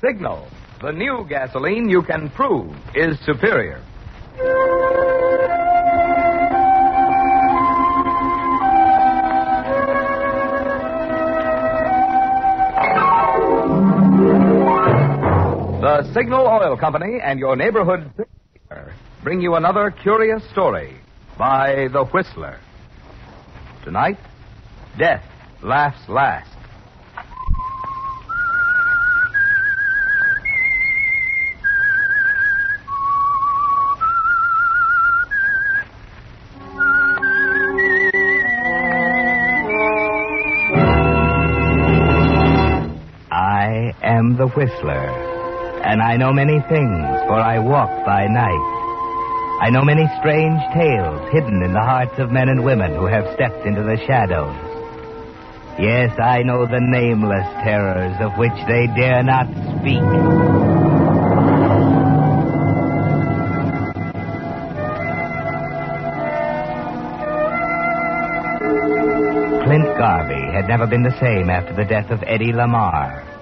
Signal, the new gasoline you can prove is superior. The Signal Oil Company and your neighborhood bring you another curious story by The Whistler. Tonight, Death Laughs Last. The Whistler, and I know many things, for I walk by night. I know many strange tales hidden in the hearts of men and women who have stepped into the shadows. Yes, I know the nameless terrors of which they dare not speak. Clint Garvey had never been the same after the death of Eddie Lamar.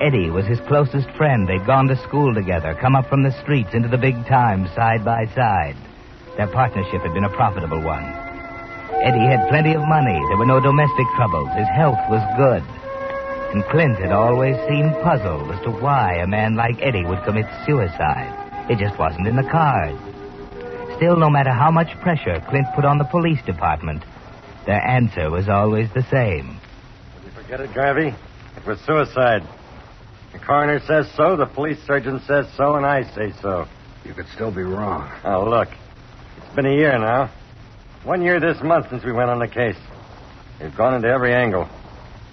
Eddie was his closest friend. They'd gone to school together, come up from the streets into the big time side by side. Their partnership had been a profitable one. Eddie had plenty of money. There were no domestic troubles. His health was good. And Clint had always seemed puzzled as to why a man like Eddie would commit suicide. It just wasn't in the cards. Still, no matter how much pressure Clint put on the police department, their answer was always the same. Did you forget it, Garvey? It was suicide. The coroner says so, the police surgeon says so, and I say so. You could still be wrong. Oh, look. It's been a year now. One year this month since we went on the case. We've gone into every angle.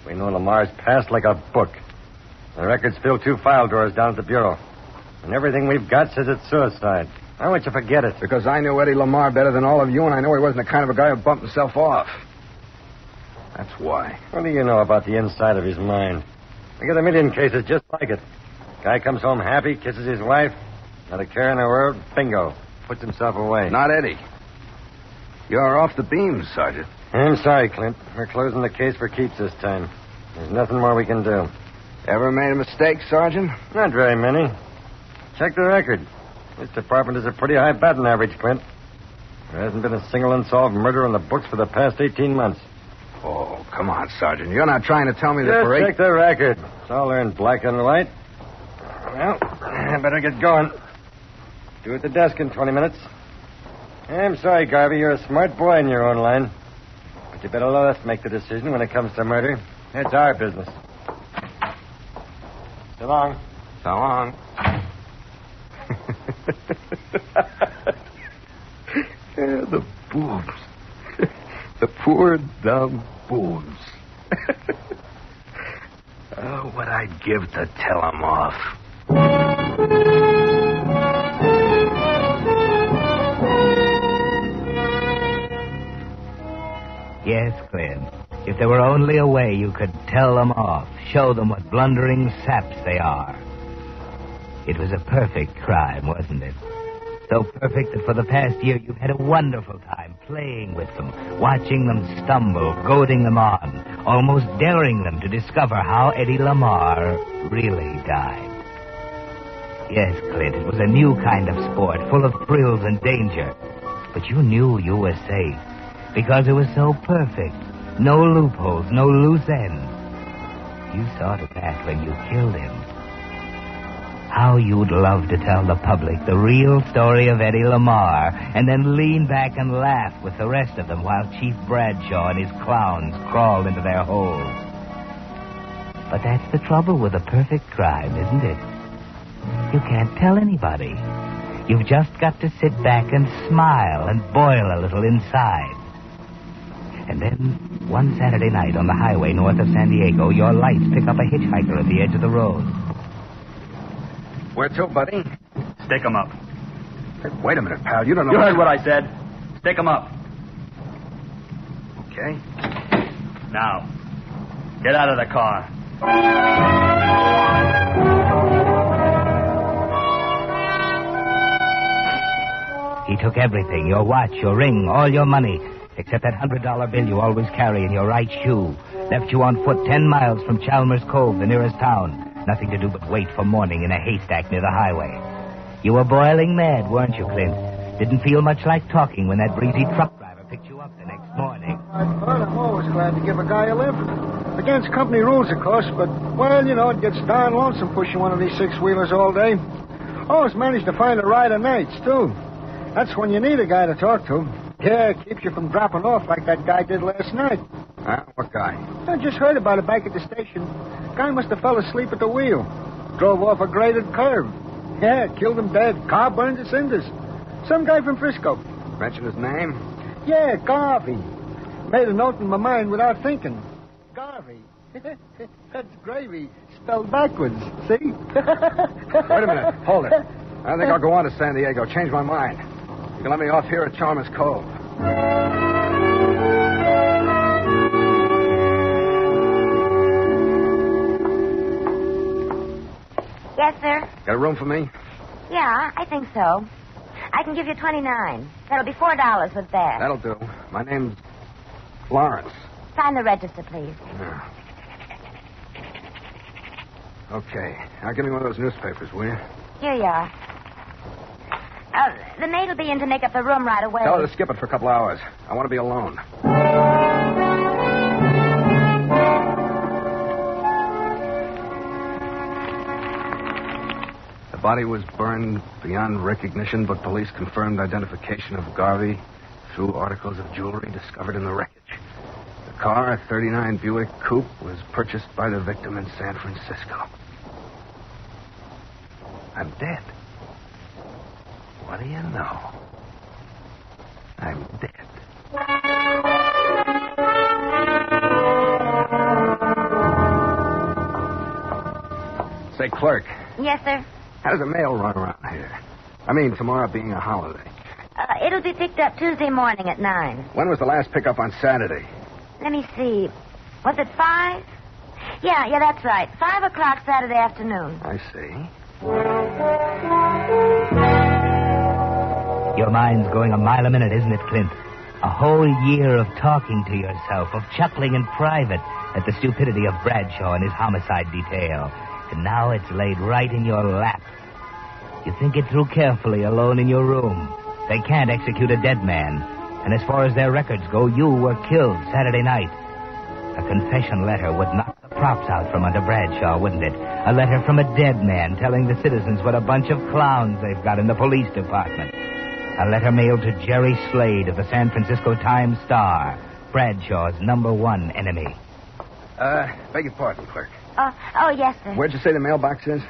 We know Lamar's past like a book. The records fill two file drawers down at the bureau. And everything we've got says it's suicide. Why won't you forget it? Because I knew Eddie Lamar better than all of you, and I know he wasn't the kind of a guy who bumped himself off. That's why. What do you know about the inside of his mind? We got a million cases just like it. Guy comes home happy, kisses his wife, not a care in the world, bingo, puts himself away. Not Eddie. You're off the beam, Sergeant. I'm sorry, Clint. We're closing the case for keeps this time. There's nothing more we can do. Ever made a mistake, Sergeant? Not very many. Check the record. This department is a pretty high batting average, Clint. There hasn't been a single unsolved murder in the books for the past 18 months. Oh, come on, Sergeant. You're not trying to tell me that Just eight... check the record. It's all there in black and white. Well, I better get going. Do at the desk in 20 minutes. I'm sorry, Garvey. You're a smart boy in your own line. But you better let us make the decision when it comes to murder. It's our business. So long. So long. yeah, the boobs. The poor, dumb boobs. oh, what I'd give to tell 'em off. Yes, Clint. If there were only a way you could tell them off, show them what blundering saps they are. It was a perfect crime, wasn't it? So perfect that for the past year you've had a wonderful time playing with them, watching them stumble, goading them on, almost daring them to discover how Eddie Lamar really died. Yes, Clint, it was a new kind of sport, full of thrills and danger. But you knew you were safe because it was so perfect. No loopholes, no loose ends. You saw to that when you killed him. How you'd love to tell the public the real story of Eddie Lamar and then lean back and laugh with the rest of them while Chief Bradshaw and his clowns crawled into their holes. But that's the trouble with a perfect crime, isn't it? You can't tell anybody. You've just got to sit back and smile and boil a little inside. And then, one Saturday night on the highway north of San Diego, your lights pick up a hitchhiker at the edge of the road. Where to, buddy? Stick 'em up. Hey, wait a minute, pal. You don't know. You heard what I said. Stick 'em up. Okay. Now, get out of the car. He took everything your watch, your ring, all your money, except that hundred dollar bill you always carry in your right shoe. Left you on foot ten miles from Chalmers Cove, the nearest town. Nothing to do but wait for morning in a haystack near the highway. You were boiling mad, weren't you, Clint? Didn't feel much like talking when that breezy truck driver picked you up the next morning. I thought I'm always glad to give a guy a lift. Against company rules, of course, but, well, you know, it gets darn lonesome pushing one of these six wheelers all day. Always manage to find a ride of nights, too. That's when you need a guy to talk to. Yeah, keeps you from dropping off like that guy did last night. Huh? What guy? I just heard about it back at the station. Guy must have fell asleep at the wheel. Drove off a graded curve. Yeah, killed him dead. Car burned to cinders. Some guy from Frisco. Mention his name? Yeah, Garvey. Made a note in my mind without thinking. Garvey. That's gravy spelled backwards. See? Wait a minute. Hold it. I think I'll go on to San Diego. Change my mind. You can let me off here at Chalmers Cove. Yes, sir. Got a room for me? Yeah, I think so. I can give you 29. That'll be $4 with that. That'll do. My name's Lawrence. Sign the register, please. Yeah. Okay. Now give me one of those newspapers, will you? Here you are. Uh, the maid will be in to make up the room right away. Tell her to skip it for a couple hours. I want to be alone. The body was burned beyond recognition, but police confirmed identification of Garvey through articles of jewelry discovered in the wreckage. The car, a 39 Buick Coupe, was purchased by the victim in San Francisco. I'm dead. What do you know? I'm dead. Say, clerk, Yes, sir. How does the mail run around here? I mean, tomorrow being a holiday. Uh, it'll be picked up Tuesday morning at 9. When was the last pickup on Saturday? Let me see. Was it 5? Yeah, yeah, that's right. 5 o'clock Saturday afternoon. I see. Your mind's going a mile a minute, isn't it, Clint? A whole year of talking to yourself, of chuckling in private at the stupidity of Bradshaw and his homicide detail. And now it's laid right in your lap. You think it through carefully alone in your room. They can't execute a dead man. And as far as their records go, you were killed Saturday night. A confession letter would knock the props out from under Bradshaw, wouldn't it? A letter from a dead man telling the citizens what a bunch of clowns they've got in the police department. A letter mailed to Jerry Slade of the San Francisco Times Star, Bradshaw's number one enemy. Uh, beg your pardon, clerk. Oh, oh, yes, sir. Where'd you say the mailbox is?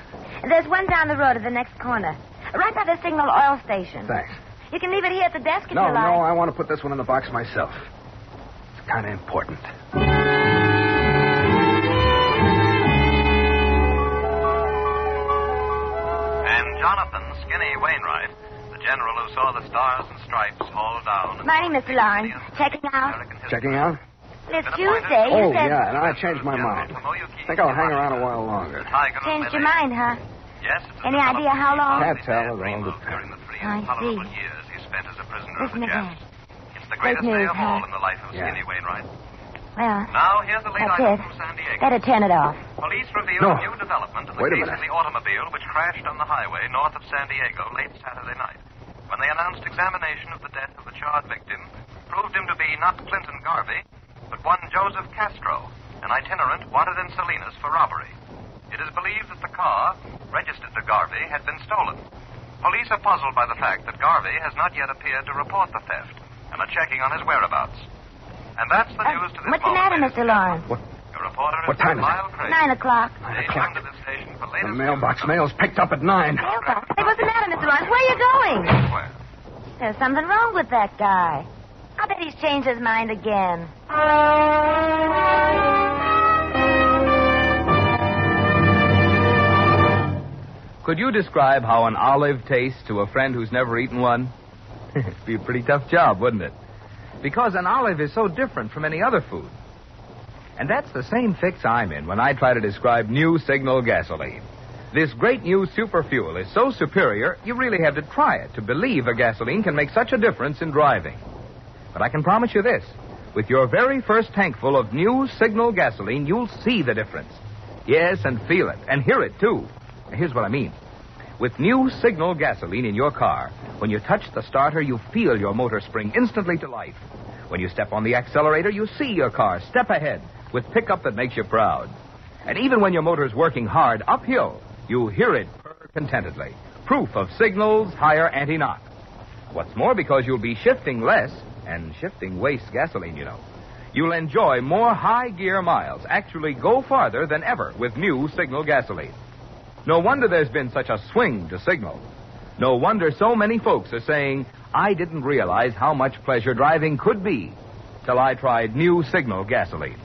There's one down the road at the next corner. Right by the Signal Oil Station. Thanks. You can leave it here at the desk if No, you like. no, I want to put this one in the box myself. It's kind of important. And Jonathan Skinny Wainwright, the general who saw the stars and stripes fall down. Morning, Mr. Lawrence. Checking out? Checking out? It's Tuesday. You Oh, said... yeah, and I changed my mind. Think I'll hang around a while longer. Changed your mind, huh? Yes. it's Any idea how long? Can't tell. It all During depends. the three I intolerable see. years he spent as a prisoner Isn't of the Japs. that? It's the Great greatest day news, of all huh? in the life of Yeah. Skinny Wainwright. Well, Now, here's a late that's item it. from San Diego. Better turn it off. Police reveal No. a new development in the Wait case minute. of the automobile which crashed on the highway north of San Diego late Saturday night. When they announced examination of the death of the charred victim, proved him to be not Clinton Garvey, but one Joseph Castro, an itinerant wanted in Salinas for robbery. It is believed that the car, registered to Garvey, had been stolen. Police are puzzled by the fact that Garvey has not yet appeared to report the theft and are checking on his whereabouts. And that's the Uh, news to this what's the matter, Mr. Lawrence? What? gentlemen. Your reporter What is time is it? Lyle Craig. Nine o'clock. Nine Stay o'clock. tuned to this station for The latest mailbox mail's picked up at nine. Mailbox. Hey, what's the matter, Mr. Lawrence? Where are you going? Where? There's something wrong with that guy. I bet he's changed his mind again. Could you describe how an olive tastes to a friend who's never eaten one? It'd be a pretty tough job, wouldn't it? Because an olive is so different from any other food. And that's the same fix I'm in when I try to describe new signal gasoline. This great new super fuel is so superior, you really have to try it to believe a gasoline can make such a difference in driving. But I can promise you this with your very first tankful of new signal gasoline, you'll see the difference. Yes, and feel it, and hear it, too. Here's what I mean. With new signal gasoline in your car, when you touch the starter, you feel your motor spring instantly to life. When you step on the accelerator, you see your car step ahead with pickup that makes you proud. And even when your motor's working hard uphill, you hear it purr contentedly. Proof of signals higher anti-knock. What's more, because you'll be shifting less, and shifting wastes gasoline, you know. You'll enjoy more high gear miles, actually go farther than ever with new Signal gasoline. No wonder there's been such a swing to Signal. No wonder so many folks are saying, I didn't realize how much pleasure driving could be till I tried new Signal gasoline.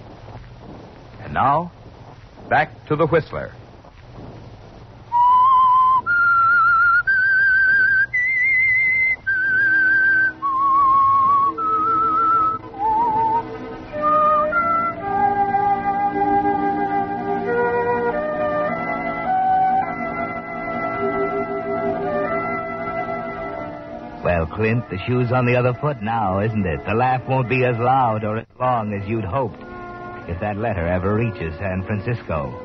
And now, back to the Whistler. Clint, the shoe's on the other foot now, isn't it? The laugh won't be as loud or as long as you'd hoped if that letter ever reaches San Francisco.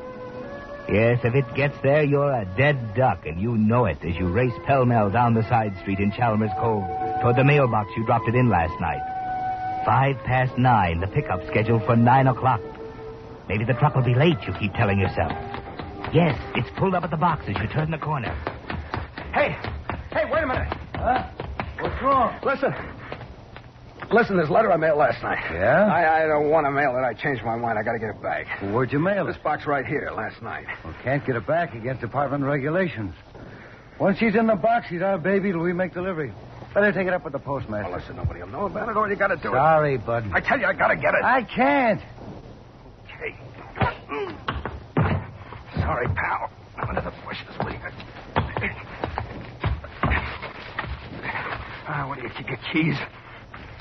Yes, if it gets there, you're a dead duck, and you know it as you race pell mell down the side street in Chalmers Cove toward the mailbox you dropped it in last night. Five past nine, the pickup scheduled for nine o'clock. Maybe the truck will be late, you keep telling yourself. Yes, it's pulled up at the box as you turn the corner. Hey, hey, wait a minute. Huh? What's wrong? Listen. Listen, this letter I mailed last night. Yeah? I, I don't want to mail it. I changed my mind. I got to get it back. Where'd you mail it? This box right here, last night. Well, can't get it back against department regulations. Once she's in the box, she's our baby till we make delivery. Better take it up with the postmaster. Well, listen, nobody will know about it. All you got to do Sorry, bud. I tell you, I got to get it. I can't. Okay. Sorry, pal. I'm under the bushes. Will you? Ah, where do you keep your keys?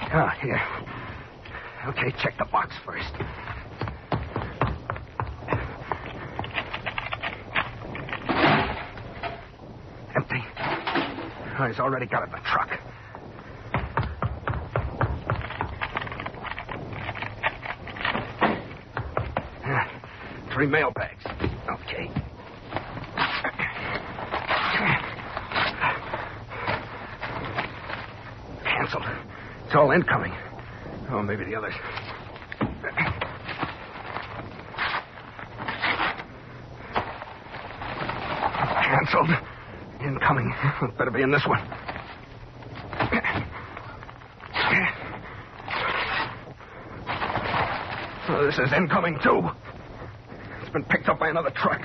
Ah, here. Okay, check the box first. Empty. Oh, he's already got it in the truck. Ah, Three mail bags. Okay. It's all incoming. Oh, maybe the others. Cancelled. Incoming. Better be in this one. Oh, this is incoming, too. It's been picked up by another truck.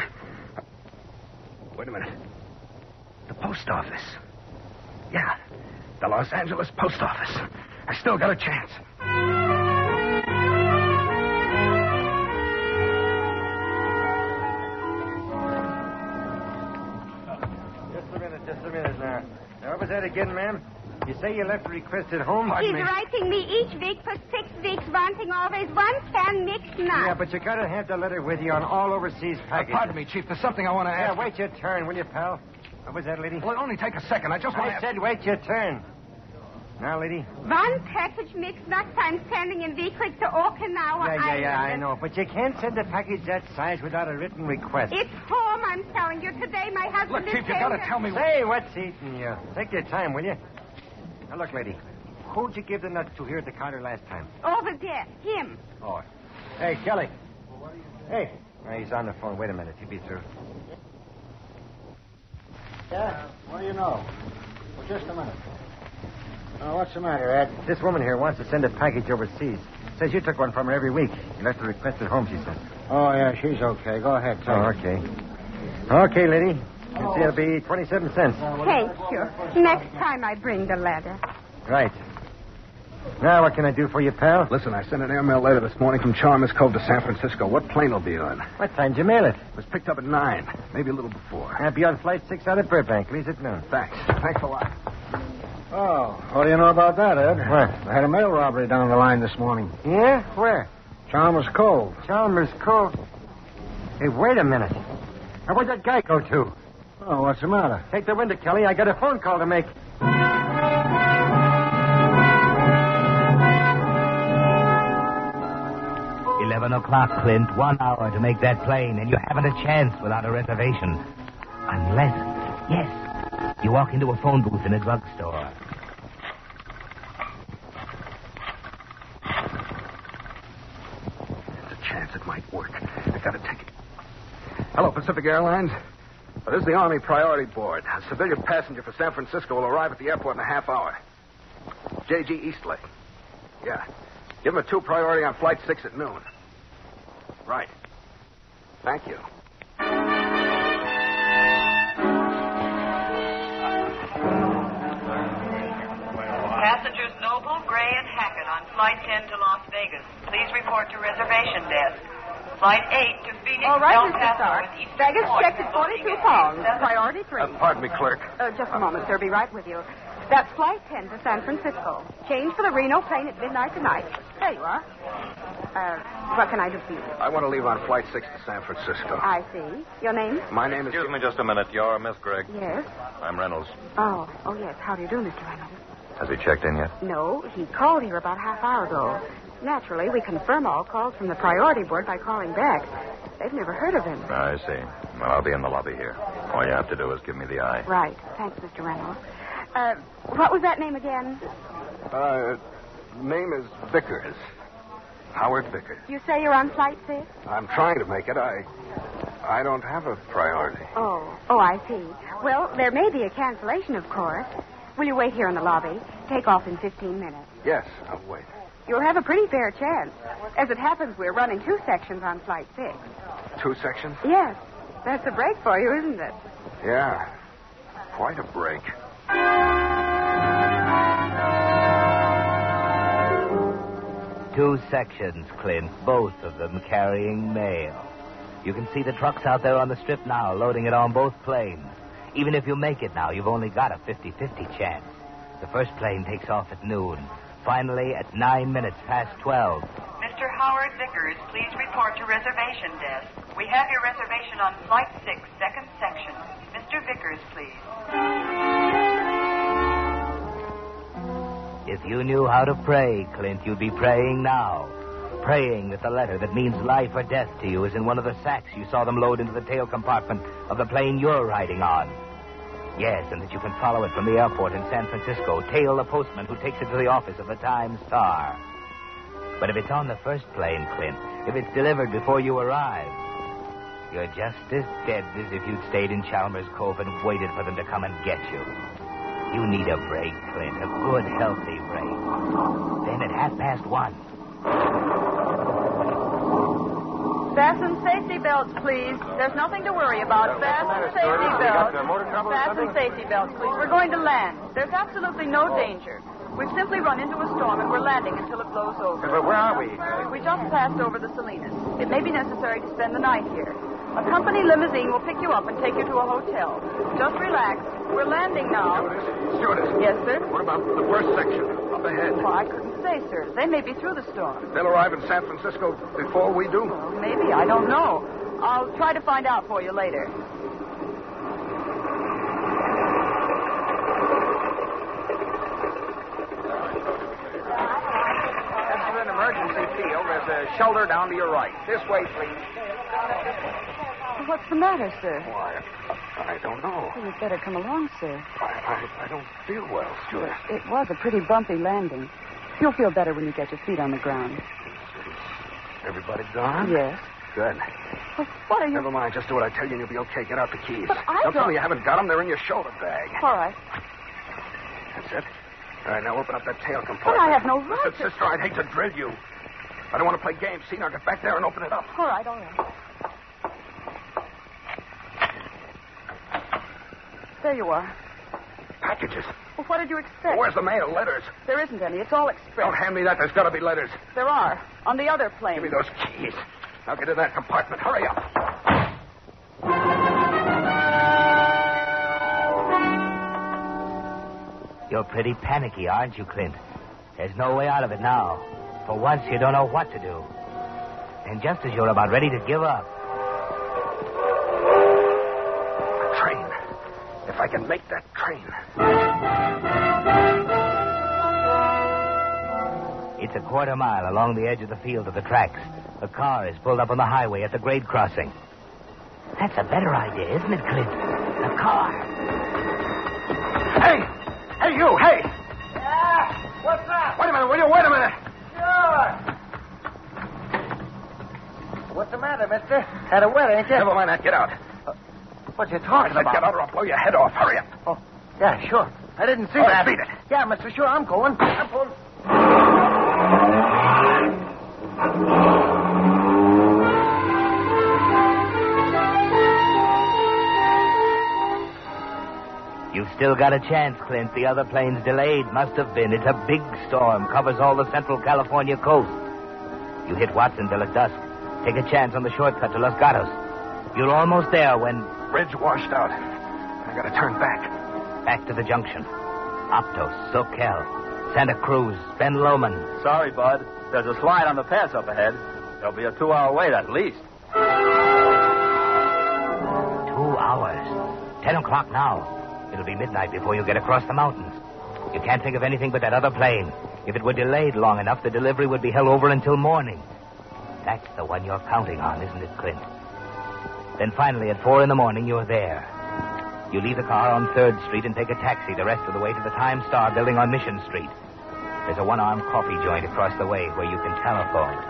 Wait a minute. The post office. Yeah, the Los Angeles post office. I still got a chance. Just a minute, just a minute now. Now, what was that again, ma'am? You say you left a request at home? He's writing me each week for six weeks, wanting always one can mixed nuts. Yeah, but you gotta have the letter with you on all overseas Uh, packages. pardon me, Chief. There's something I want to add. Yeah, wait your turn, will you, pal? What was that, lady? Well, it'll only take a second. I just want I to. said wait your turn. Now, lady. One package mixed nuts I'm sending in weekly to Okinawa Yeah, yeah, yeah, I Island. know. But you can't send a package that size without a written request. It's home, I'm telling you. Today my husband Look, is Chief, you got to saying- tell me. Say, what's eating you? Take your time, will you? Now, look, lady. Who'd you give the nuts to here at the counter last time? Over there, him. Oh. Hey, Kelly. Hey. Oh, he's on the phone. Wait a minute. He'll be through. Yeah? What do you know? Well, just a minute. Oh, what's the matter, Ed? This woman here wants to send a package overseas. Says you took one from her every week. You left a request at home, she said. Oh, yeah, she's okay. Go ahead, take Oh, okay. Okay, lady. You see, it'll be 27 cents. Thank you. Next time I bring the letter. Right. Now, what can I do for you, pal? Listen, I sent an airmail letter this morning from Chalmers Cove to San Francisco. What plane will be on? What time did you mail it? was picked up at nine, maybe a little before. I'll be on flight six out of Burbank. Leaves at noon. Thanks. Thanks a lot. Oh, what do you know about that, Ed? What? I had a mail robbery down the line this morning. Yeah? Where? Chalmers Cove. Chalmers Cove. Hey, wait a minute. Now, where'd that guy go to? Oh, what's the matter? Take the window, Kelly. I got a phone call to make. Eleven o'clock, Clint. One hour to make that plane, and you haven't a chance without a reservation. Unless, yes, you walk into a phone booth in a drugstore. There's a chance it might work. I gotta take it. Hello, Pacific Airlines. This is the Army Priority Board. A civilian passenger for San Francisco will arrive at the airport in a half hour. J.G. Eastlake. Yeah. Give him a two priority on flight six at noon. Right. Thank you. Flight 10 to Las Vegas. Please report to reservation desk. Flight 8 to Phoenix, All right, El Mr. Paso, Stark. and Eastern Baggage Point. checked at 42 pounds. Priority three. Uh, pardon me, clerk. Uh, just a moment, sir. Be right with you. That's flight 10 to San Francisco. Change for the Reno plane at midnight tonight. There you are. Uh, what can I do for you? I want to leave on flight six to San Francisco. I see. Your name? My name is. Excuse me just a minute. You're Miss Gregg. Yes. I'm Reynolds. Oh, oh yes. How do you do, Mr. Reynolds? Has he checked in yet? No, he called here about half hour ago. Naturally, we confirm all calls from the priority board by calling back. They've never heard of him. I see. Well, I'll be in the lobby here. All you have to do is give me the eye. Right. Thanks, Mr. Reynolds. Uh, what was that name again? Uh, name is Vickers. Howard Vickers. You say you're on flight six? I'm trying to make it. I. I don't have a priority. Oh, oh, I see. Well, there may be a cancellation, of course. Will you wait here in the lobby? Take off in 15 minutes. Yes, I'll wait. You'll have a pretty fair chance. As it happens, we're running two sections on flight six. Two sections? Yes. That's a break for you, isn't it? Yeah. Quite a break. Two sections, Clint, both of them carrying mail. You can see the trucks out there on the strip now, loading it on both planes. Even if you make it now, you've only got a 50 50 chance. The first plane takes off at noon. Finally, at nine minutes past 12. Mr. Howard Vickers, please report to reservation desk. We have your reservation on Flight 6, second section. Mr. Vickers, please. If you knew how to pray, Clint, you'd be praying now. Praying that the letter that means life or death to you is in one of the sacks you saw them load into the tail compartment of the plane you're riding on. Yes, and that you can follow it from the airport in San Francisco, tail the postman who takes it to the office of the Times Star. But if it's on the first plane, Clint, if it's delivered before you arrive, you're just as dead as if you'd stayed in Chalmers Cove and waited for them to come and get you. You need a break, Clint, a good, healthy break. Then at half past one, Fasten safety belts, please. There's nothing to worry about. Fasten safety belts. Fasten safety belts, please. We're going to land. There's absolutely no danger. We've simply run into a storm and we're landing until it blows over. But where are we? We just passed over the Salinas. It may be necessary to spend the night here. A company limousine will pick you up and take you to a hotel. Just relax. We're landing now. Stewardess. Yes, sir? What about the worst section up ahead? Well, I couldn't say, sir. They may be through the storm. They'll arrive in San Francisco before we do. Well, maybe. I don't know. I'll try to find out for you later. This is an emergency field. There's a shelter down to your right. This way, please. What's the matter, sir? Why, I don't know. You'd better come along, sir. I, I, I don't feel well, stewardess. It was a pretty bumpy landing. You'll feel better when you get your feet on the ground. Everybody gone? Yes. Good. Well, what are you... Never mind. Just do what I tell you and you'll be okay. Get out the keys. But I don't tell don't- tell me you haven't got them. They're in your shoulder bag. All right. That's it. All right, now open up that tail compartment. But. I have no right Listen, to... sister, I'd hate to drill you. I don't want to play games. See, now get back there and open it up. All right, all right. There you are. Packages. Well, what did you expect? Where's the mail? Letters. There isn't any. It's all express. Don't hand me that. There's got to be letters. There are. On the other plane. Give me those keys. Now get in that compartment. Hurry up. you're pretty panicky, aren't you, Clint? There's no way out of it now. For once, you don't know what to do. And just as you're about ready to give up, A train. If I can make that train. it's a quarter mile along the edge of the field to the tracks. A car is pulled up on the highway at the grade crossing. That's a better idea, isn't it, Clint? A car. Hey! Hey, you! Hey! Yeah, what's up? Wait a minute, will you? Wait a minute! Sure. What's the matter, mister? Had a wet, ain't you? Never mind that. Get out. What you talking I said about? get out or I'll blow your head off. Hurry up. Oh, yeah, sure. I didn't see All that. right, beat it. Yeah, mister, sure, I'm going. I'm pulling. You've still got a chance, Clint. The other plane's delayed. Must have been. It's a big storm. Covers all the central California coast. You hit Watsonville at dusk. Take a chance on the shortcut to Los Gatos. You're almost there when... Bridge washed out. I gotta turn back. Back to the junction. Aptos, Soquel, Santa Cruz, Ben Lomond. Sorry, Bud. There's a slide on the pass up ahead. There'll be a two-hour wait at least. Two hours. Ten o'clock now. It'll be midnight before you get across the mountains. You can't think of anything but that other plane. If it were delayed long enough, the delivery would be held over until morning. That's the one you're counting on, isn't it, Clint? Then finally, at four in the morning, you're there. You leave the car on Third Street and take a taxi the rest of the way to the Times Star building on Mission Street. There's a one-armed coffee joint across the way where you can telephone.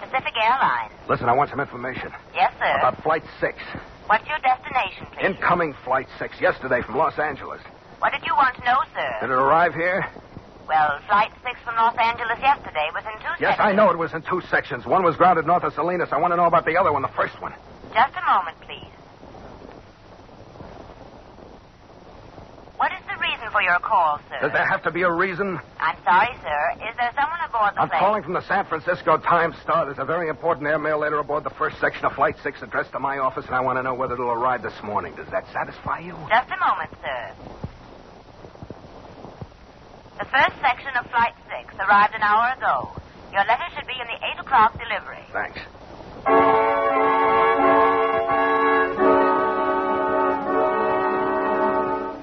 Pacific Airlines. Listen, I want some information. Yes, sir. About Flight 6. What's your destination, please? Incoming Flight 6 yesterday from Los Angeles. You want to know, Did it arrive here? Well, Flight 6 from Los Angeles yesterday was in two Yes, sections. I know it was in two sections. One was grounded north of Salinas. I want to know about the other one, the first one. Just a moment, please. What is the reason for your call, sir? Does there have to be a reason? I'm sorry, sir. Is there someone aboard the I'm plane? calling from the San Francisco Times Star. There's a very important airmail letter aboard the first section of Flight 6 addressed to my office, and I want to know whether it'll arrive this morning. Does that satisfy you? Just a moment, sir. The first section of Flight 6 arrived an hour ago. Your letter should be in the 8 o'clock delivery. Thanks.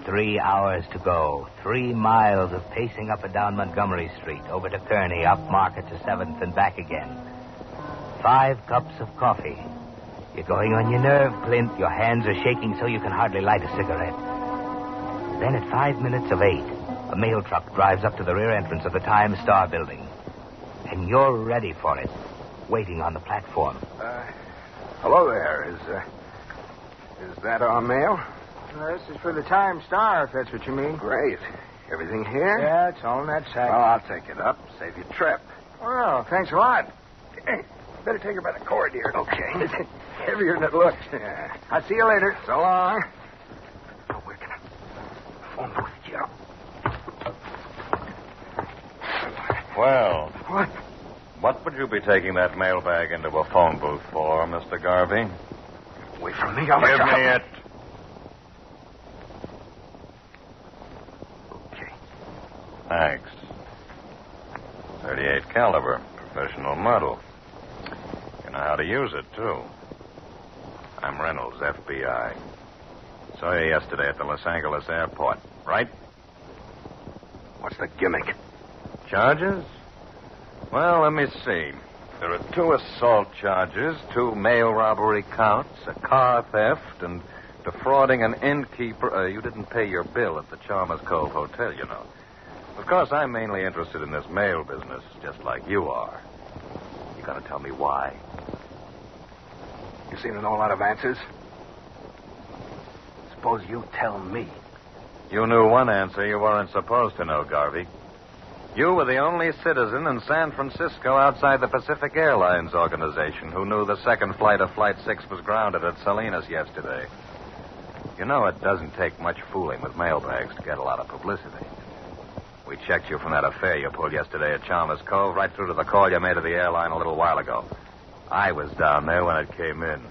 Three hours to go. Three miles of pacing up and down Montgomery Street, over to Kearny, up Market to 7th, and back again. Five cups of coffee. You're going on your nerve, Clint. Your hands are shaking so you can hardly light a cigarette. Then at five minutes of eight, a mail truck drives up to the rear entrance of the Times Star building. And you're ready for it, waiting on the platform. Uh, hello there. Is, uh, is that our mail? Uh, this is for the Times Star, if that's what you mean. Great. Everything here? Yeah, it's all in that sack. Well, I'll take it up. Save your trip. Well, thanks a lot. Hey, better take her by the cord here. Okay. It's heavier than it looks. Yeah. I'll see you later. So long. Oh, we're gonna phone booth here. Well, What? what would you be taking that mailbag into a phone booth for, Mr. Garvey? Away from me. I'll Give me it. Okay. Thanks. 38 caliber, professional model. You know how to use it, too. I'm Reynolds, FBI. Saw you yesterday at the Los Angeles airport, right? What's the gimmick? Charges? Well, let me see. There are two assault charges, two mail robbery counts, a car theft, and defrauding an innkeeper. Uh, you didn't pay your bill at the Chalmers Cove Hotel, you know. Of course, I'm mainly interested in this mail business, just like you are. You gotta tell me why. You seem to know a lot of answers. Suppose you tell me. You knew one answer you weren't supposed to know, Garvey. You were the only citizen in San Francisco outside the Pacific Airlines organization who knew the second flight of Flight 6 was grounded at Salinas yesterday. You know, it doesn't take much fooling with mailbags to get a lot of publicity. We checked you from that affair you pulled yesterday at Chalmers Cove right through to the call you made to the airline a little while ago. I was down there when it came in.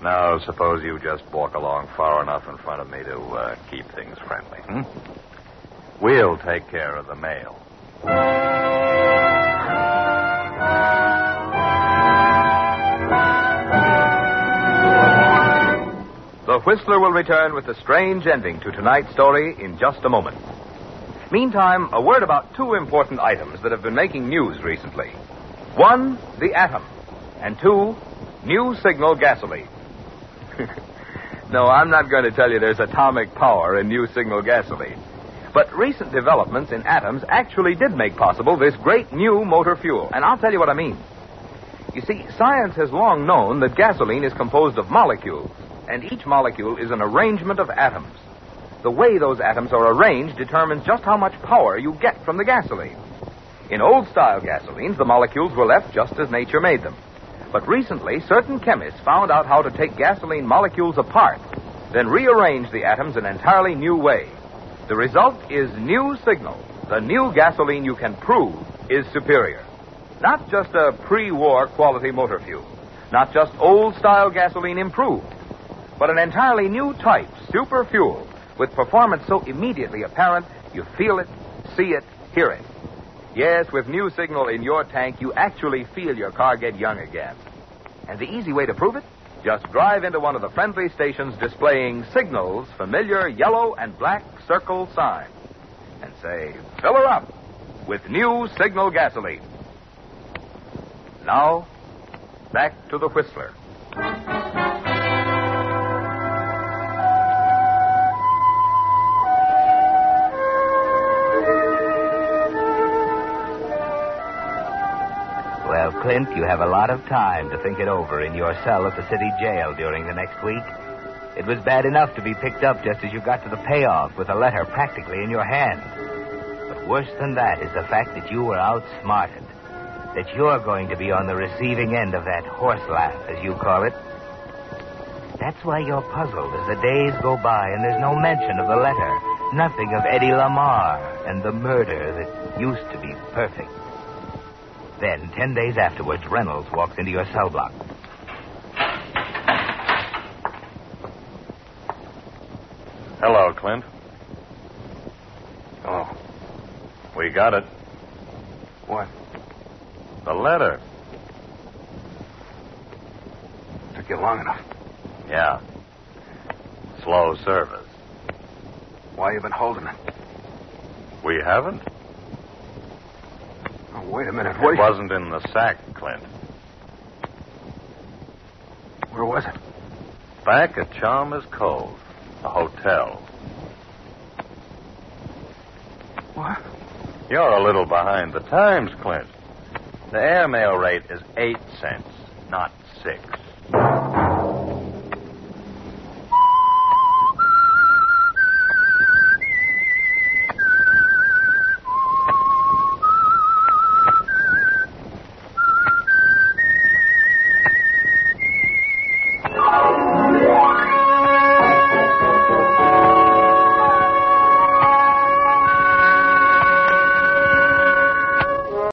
Now, suppose you just walk along far enough in front of me to uh, keep things friendly, hmm? We'll take care of the mail. The Whistler will return with the strange ending to tonight's story in just a moment. Meantime, a word about two important items that have been making news recently. One, the atom, and two, new signal gasoline. no, I'm not going to tell you there's atomic power in new signal gasoline. But recent developments in atoms actually did make possible this great new motor fuel, and I'll tell you what I mean. You see, science has long known that gasoline is composed of molecules, and each molecule is an arrangement of atoms. The way those atoms are arranged determines just how much power you get from the gasoline. In old style gasolines, the molecules were left just as nature made them. But recently, certain chemists found out how to take gasoline molecules apart, then rearrange the atoms in an entirely new way. The result is new signal, the new gasoline you can prove is superior. Not just a pre war quality motor fuel, not just old style gasoline improved, but an entirely new type, super fuel, with performance so immediately apparent you feel it, see it, hear it. Yes, with new signal in your tank, you actually feel your car get young again. And the easy way to prove it? Just drive into one of the friendly stations displaying Signal's familiar yellow and black circle sign and say, fill her up with new Signal gasoline. Now, back to the Whistler. Well, Clint, you have a lot of time to think it over in your cell at the city jail during the next week. It was bad enough to be picked up just as you got to the payoff with a letter practically in your hand. But worse than that is the fact that you were outsmarted. That you're going to be on the receiving end of that horse laugh, as you call it. That's why you're puzzled as the days go by and there's no mention of the letter. Nothing of Eddie Lamar and the murder that used to be perfect. Then, ten days afterwards, Reynolds walks into your cell block. Hello, Clint. Oh, We got it. what? The letter. Took you long enough. Yeah. Slow service. Why you been holding it? We haven't? Wait a minute. It What? wasn't in the sack, Clint. Where was it? Back at Chalmers Cove, a hotel. What? You're a little behind the times, Clint. The airmail rate is eight cents, not six.